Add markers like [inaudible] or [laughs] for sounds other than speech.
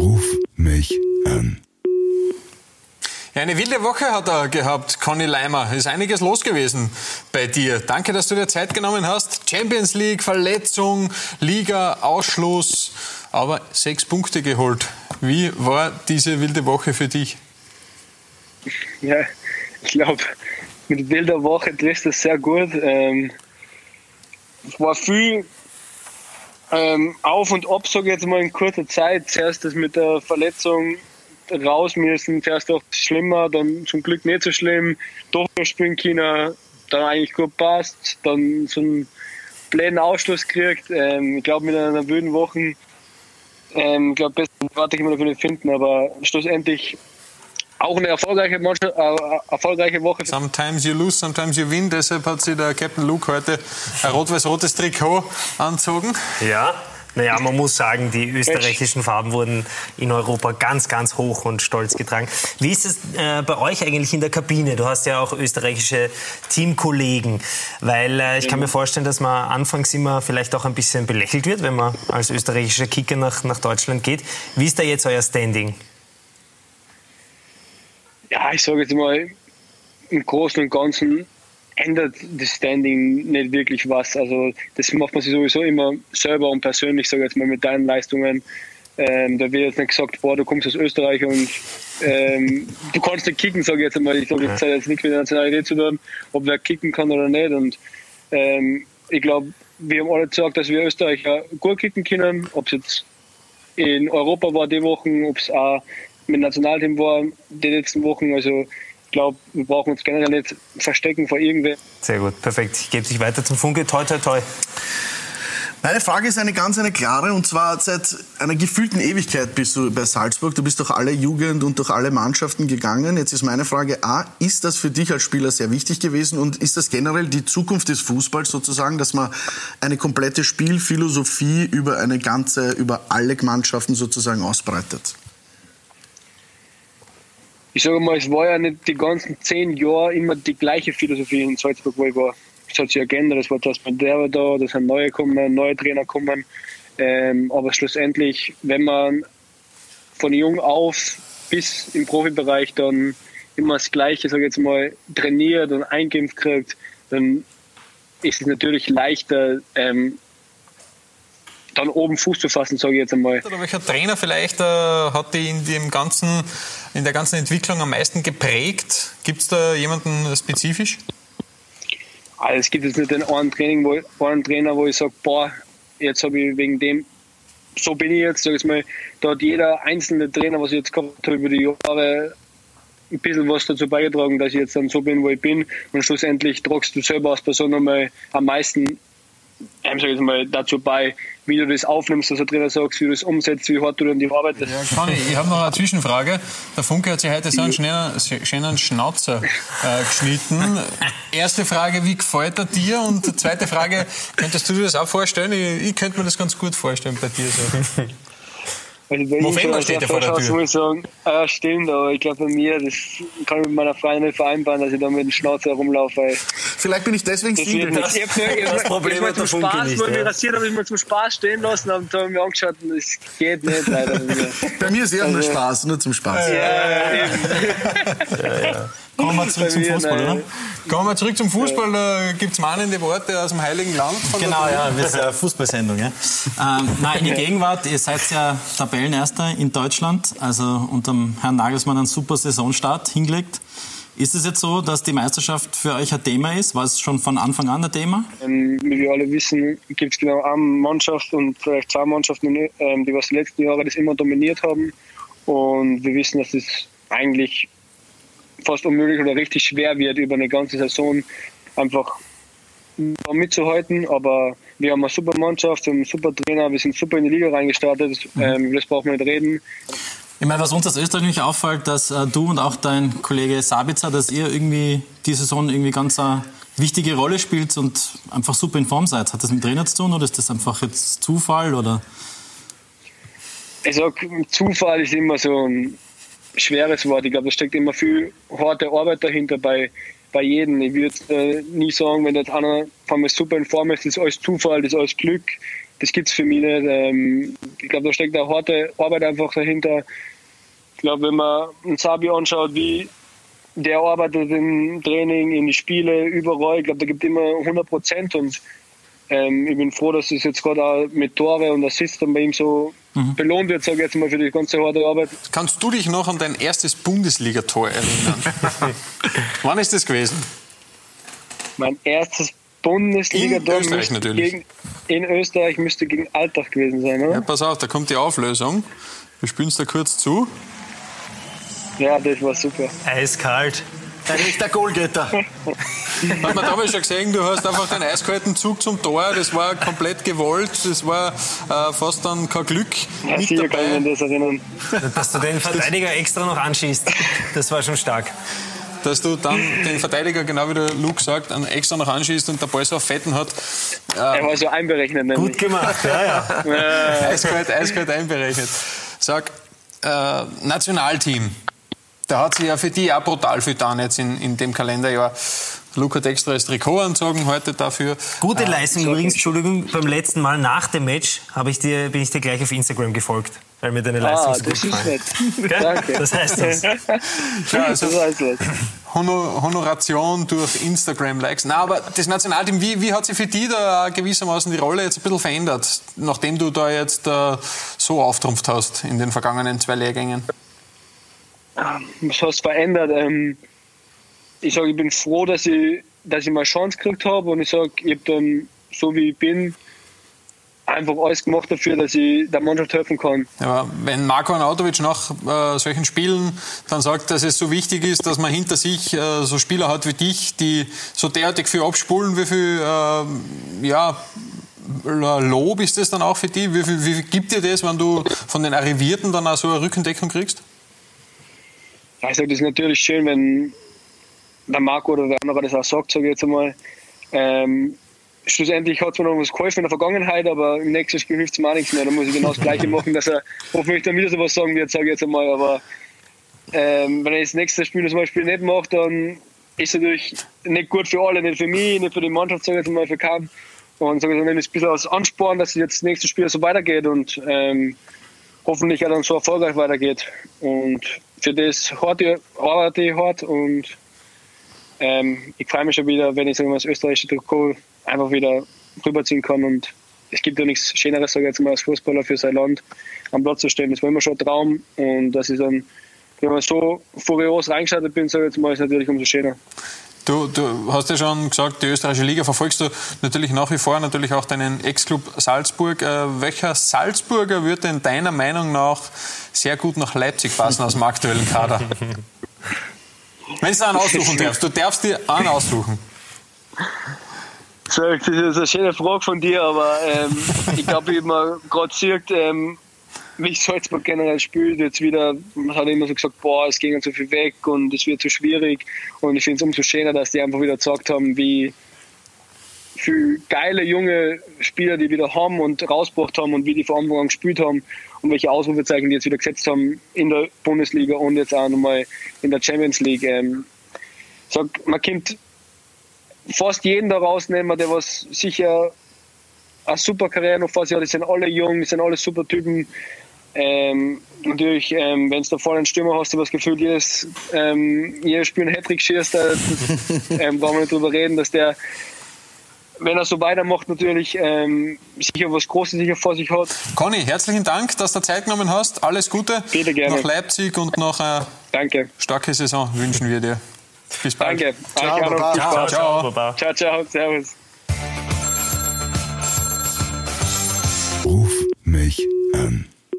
Ruf mich an. Ja, eine wilde Woche hat er gehabt, Conny Leimer. Ist einiges los gewesen bei dir. Danke, dass du dir Zeit genommen hast. Champions League, Verletzung, Liga, Ausschluss, aber sechs Punkte geholt. Wie war diese wilde Woche für dich? Ja, ich glaube, mit wilder Woche trifft es sehr gut. Ähm, es war viel ähm, auf und ab, sage ich jetzt mal in kurzer Zeit. Zuerst das mit der Verletzung raus müssen, zuerst auch schlimmer, dann zum Glück nicht so schlimm, doch spielen können, dann eigentlich gut passt, dann so einen bläden Ausschluss kriegt. Ähm, ich glaube, mit einer wüden Woche, ähm, ich glaube, besser warte ich immer dafür nicht finden, aber schlussendlich auch eine erfolgreiche, Mannschaft, äh, erfolgreiche Woche. Sometimes you lose, sometimes you win. Deshalb hat sich der Captain Luke heute ein rot-weiß-rotes Trikot anzogen. Ja, naja, man muss sagen, die österreichischen Farben wurden in Europa ganz, ganz hoch und stolz getragen. Wie ist es äh, bei euch eigentlich in der Kabine? Du hast ja auch österreichische Teamkollegen, weil äh, ich kann mir vorstellen, dass man anfangs immer vielleicht auch ein bisschen belächelt wird, wenn man als österreichischer Kicker nach, nach Deutschland geht. Wie ist da jetzt euer Standing? Ja, ich sage jetzt mal, im Großen und Ganzen ändert das Standing nicht wirklich was. Also das macht man sich sowieso immer selber und persönlich, sage ich jetzt mal, mit deinen Leistungen. Ähm, da wird jetzt nicht gesagt, boah, du kommst aus Österreich und ähm, du kannst nicht kicken, sage ich jetzt einmal. Ich glaube, das hat jetzt nichts mit der Nationalität zu tun, ob wer kicken kann oder nicht. Und ähm, ich glaube, wir haben alle gesagt, dass wir Österreicher gut kicken können, ob es jetzt in Europa war die Wochen, ob es auch mit Nationalteam war die letzten Wochen. Also ich glaube, wir brauchen uns generell nicht verstecken vor irgendwer. Sehr gut, perfekt. Ich gebe dich weiter zum Funke. Toi, toi, toi. Meine Frage ist eine ganz eine klare und zwar seit einer gefühlten Ewigkeit bist du bei Salzburg. Du bist durch alle Jugend und durch alle Mannschaften gegangen. Jetzt ist meine Frage A, ist das für dich als Spieler sehr wichtig gewesen und ist das generell die Zukunft des Fußballs sozusagen, dass man eine komplette Spielphilosophie über eine ganze, über alle Mannschaften sozusagen ausbreitet? Ich sage mal, es war ja nicht die ganzen zehn Jahre immer die gleiche Philosophie in Salzburg, wo ich war. Es hat sich ja geändert, es war das mit der da, da sind neue kommen, neue Trainer kommen. Ähm, aber schlussendlich, wenn man von jung auf bis im Profibereich dann immer das Gleiche, sage ich jetzt mal, trainiert und eingeimpft kriegt, dann ist es natürlich leichter, ähm, dann oben Fuß zu fassen, sage ich jetzt einmal. Oder welcher Trainer vielleicht äh, hat die in dem ganzen, in der ganzen Entwicklung am meisten geprägt? Gibt es da jemanden spezifisch? Also es gibt jetzt nicht den einen, Training, wo, einen Trainer, wo ich sage, boah, jetzt habe ich wegen dem, so bin ich jetzt, sag ich mal, da hat jeder einzelne Trainer, was ich jetzt gehabt habe über die Jahre, ein bisschen was dazu beigetragen, dass ich jetzt dann so bin, wo ich bin. Und schlussendlich tragst du selber als Person einmal am meisten ähm, sag ich mal, dazu bei, wie du das aufnimmst, was der Trainer sagt, wie du das umsetzt, wie hart du dann die arbeitest. Ja, Conny, ich habe noch eine Zwischenfrage. Der Funke hat sich heute so einen schönen, schönen Schnauzer äh, geschnitten. Erste Frage, wie gefällt er dir? Und zweite Frage, könntest du dir das auch vorstellen? Ich, ich könnte mir das ganz gut vorstellen bei dir. So. [laughs] Also bei November steht ja vor der Tür. muss ich sagen, äh, stimmt, aber ich glaube bei mir, das kann ich mit meiner Freundin nicht vereinbaren, dass ich da mit dem Schnauzer herumlaufe. Vielleicht bin ich deswegen das Single. Das, ich das, das Problem ist zum Spaß, nicht, ich ja. rasiert habe, ich mir zum Spaß stehen lassen und haben mir angeschaut und es geht nicht leider. bei mir ist eher also, nur Spaß, nur zum Spaß. Ja, ja, ja. ja, ja. Kommen wir [laughs] zurück zum Fußball, oder? Kommen wir zurück zum Fußball. Da gibt es mahnende Worte aus dem Heiligen Land. genau, ja, wir sind eine Fußballsendung. Ja. Ähm, nein, in die [laughs] Gegenwart, ihr seid ja Tabellenerster in Deutschland, also unter dem Herrn Nagelsmann einen super Saisonstart hingelegt. Ist es jetzt so, dass die Meisterschaft für euch ein Thema ist? War es schon von Anfang an ein Thema? Ähm, wie wir alle wissen, gibt es genau eine Mannschaft und vielleicht zwei Mannschaften, ähm, die was die letzten Jahre das immer dominiert haben. Und wir wissen, dass das eigentlich fast unmöglich oder richtig schwer wird, über eine ganze Saison einfach mitzuhalten. Aber wir haben eine super Mannschaft, einen super Trainer, wir sind super in die Liga reingestartet. Mhm. Ähm, das brauchen wir nicht reden. Ich meine, was uns als Österreich auffällt, dass äh, du und auch dein Kollege Sabitzer, dass ihr irgendwie die Saison irgendwie ganz eine wichtige Rolle spielt und einfach super in Form seid. Hat das mit Trainer zu tun oder ist das einfach jetzt Zufall? Oder? Ich sag, Zufall ist immer so ein schweres Wort. Ich glaube, da steckt immer viel harte Arbeit dahinter bei, bei jedem. Ich würde äh, nie sagen, wenn jetzt einer von mir super in Form ist, ist alles Zufall, ist alles Glück. das gibt es für mich nicht. Ähm, ich glaube, da steckt eine harte Arbeit einfach dahinter. Ich glaube, wenn man einen Sabi anschaut, wie der arbeitet im Training, in die Spiele, überall, ich glaube, da gibt immer 100 Prozent und ähm, ich bin froh, dass es jetzt gerade auch mit Tore und Assists dann bei ihm so mhm. belohnt wird, sage ich jetzt mal, für die ganze harte Arbeit. Kannst du dich noch an dein erstes Bundesligator erinnern? [laughs] Wann ist das gewesen? Mein erstes Bundesliga-Tor in Österreich natürlich. Gegen, in Österreich müsste gegen Alltag gewesen sein, oder? Ja, pass auf, da kommt die Auflösung. Wir spielen es da kurz zu. Ja, das war super. Eiskalt. Ein echter Goalgetter. Hat man damals schon gesehen, du hast einfach den eiskalten Zug zum Tor, das war komplett gewollt, das war äh, fast dann kein Glück ja, mit dabei. Kann ich das erinnern. Dass du den Verteidiger extra noch anschießt, das war schon stark dass du dann den Verteidiger, genau wie der Luke sagt, extra noch anschießt und der Ball so auf Fetten hat. er war so einberechnet. Nämlich. Gut gemacht, ja, ja. [laughs] eiskalt, eiskalt einberechnet. Sag, äh, Nationalteam. Da hat sich ja für die auch brutal viel getan jetzt in, in dem Kalenderjahr. Luca hat extra das Trikot anzogen heute dafür. Gute Leistung äh, übrigens, Entschuldigung, beim letzten Mal nach dem Match ich dir, bin ich dir gleich auf Instagram gefolgt, weil mir deine Leistung ah, so gut gefallen. [laughs] Danke. Das heißt das. [laughs] ja, also, Honor Honoration durch Instagram-Likes. Na, aber das Nationalteam, wie, wie hat sich für dich da gewissermaßen die Rolle jetzt ein bisschen verändert, nachdem du da jetzt äh, so auftrumpft hast in den vergangenen zwei Lehrgängen? Was hast verändert? Ähm, ich sage, ich bin froh, dass ich, dass ich mal Chance gekriegt habe und ich sage, ich habe dann, so wie ich bin, einfach alles gemacht dafür, dass ich der Mannschaft helfen kann. Ja, wenn Marco Arnautovic nach äh, solchen Spielen dann sagt, dass es so wichtig ist, dass man hinter sich äh, so Spieler hat wie dich, die so derartig viel abspulen, wie viel äh, ja, Lob ist das dann auch für dich? Wie viel, wie viel gibt dir das, wenn du von den Arrivierten dann auch so eine Rückendeckung kriegst? Also das ist natürlich schön, wenn der Marco oder der andere das auch sagt, sage ich jetzt einmal. Ähm, schlussendlich hat es mir noch was geholfen in der Vergangenheit, aber im nächsten Spiel hilft es mir auch nichts mehr. Da muss ich genau das Gleiche machen, dass er hoffentlich dann wieder so was sagen wird, sage ich jetzt einmal. Aber ähm, wenn er das nächste Spiel zum Beispiel nicht macht, dann ist es natürlich nicht gut für alle, nicht für mich, nicht für die Mannschaft, sage ich jetzt mal, für keinen. Und sage ich, dann ein bisschen als Ansporn, dass jetzt das nächste Spiel so weitergeht und ähm, hoffentlich auch dann so erfolgreich weitergeht. Und für das arbeite ich hart und ähm, ich freue mich schon wieder, wenn ich wir, das österreichische Trikot einfach wieder rüberziehen kann. Und es gibt ja nichts Schöneres, sage ich jetzt mal, als Fußballer für sein Land am Platz zu stehen. Das war immer schon ein Traum. Und dass ich dann, wenn man so furios reingeschaltet bin, sage ich jetzt mal, ist natürlich umso schöner. Du, du, hast ja schon gesagt, die österreichische Liga verfolgst du natürlich nach wie vor, natürlich auch deinen Ex-Club Salzburg. Äh, welcher Salzburger würde in deiner Meinung nach sehr gut nach Leipzig passen aus dem aktuellen Kader? [laughs] Wenn du einen aussuchen darfst, du darfst dir einen aussuchen. Das ist eine schöne Frage von dir, aber ähm, ich glaube, wie man gerade sieht, ähm, wie Salzburg generell spielt, jetzt wieder, man hat immer so gesagt, boah, es ging zu viel weg und es wird zu schwierig. Und ich finde es umso schöner, dass die einfach wieder gesagt haben, wie viele geile junge Spieler die wieder haben und rausgebracht haben und wie die vor Anfang an gespielt haben und welche Ausrufezeichen die jetzt wieder gesetzt haben in der Bundesliga und jetzt auch nochmal in der Champions League. Ähm, sag, man kommt fast jeden da rausnehmen, der was sicher eine super Karriere noch vor sich hat. Die sind alle jung, die sind alle super Typen. Ähm, natürlich, ähm, wenn du da vorne einen Stürmer hast, du das Gefühl, jedes, ähm, jedes Spiel einen Hattrick schießt, äh, da [laughs] ähm, brauchen wir nicht drüber reden, dass der, wenn er so weitermacht, natürlich ähm, sicher was Großes sicher vor sich hat. Conny, herzlichen Dank, dass du Zeit genommen hast. Alles Gute. Bitte gerne. Nach Leipzig und noch eine äh, Danke. starke Saison wünschen wir dir. Bis bald. Danke. Ciao, ciao, baba. Ciao, ciao, ciao, ciao, ciao, servus. Ruf mich an.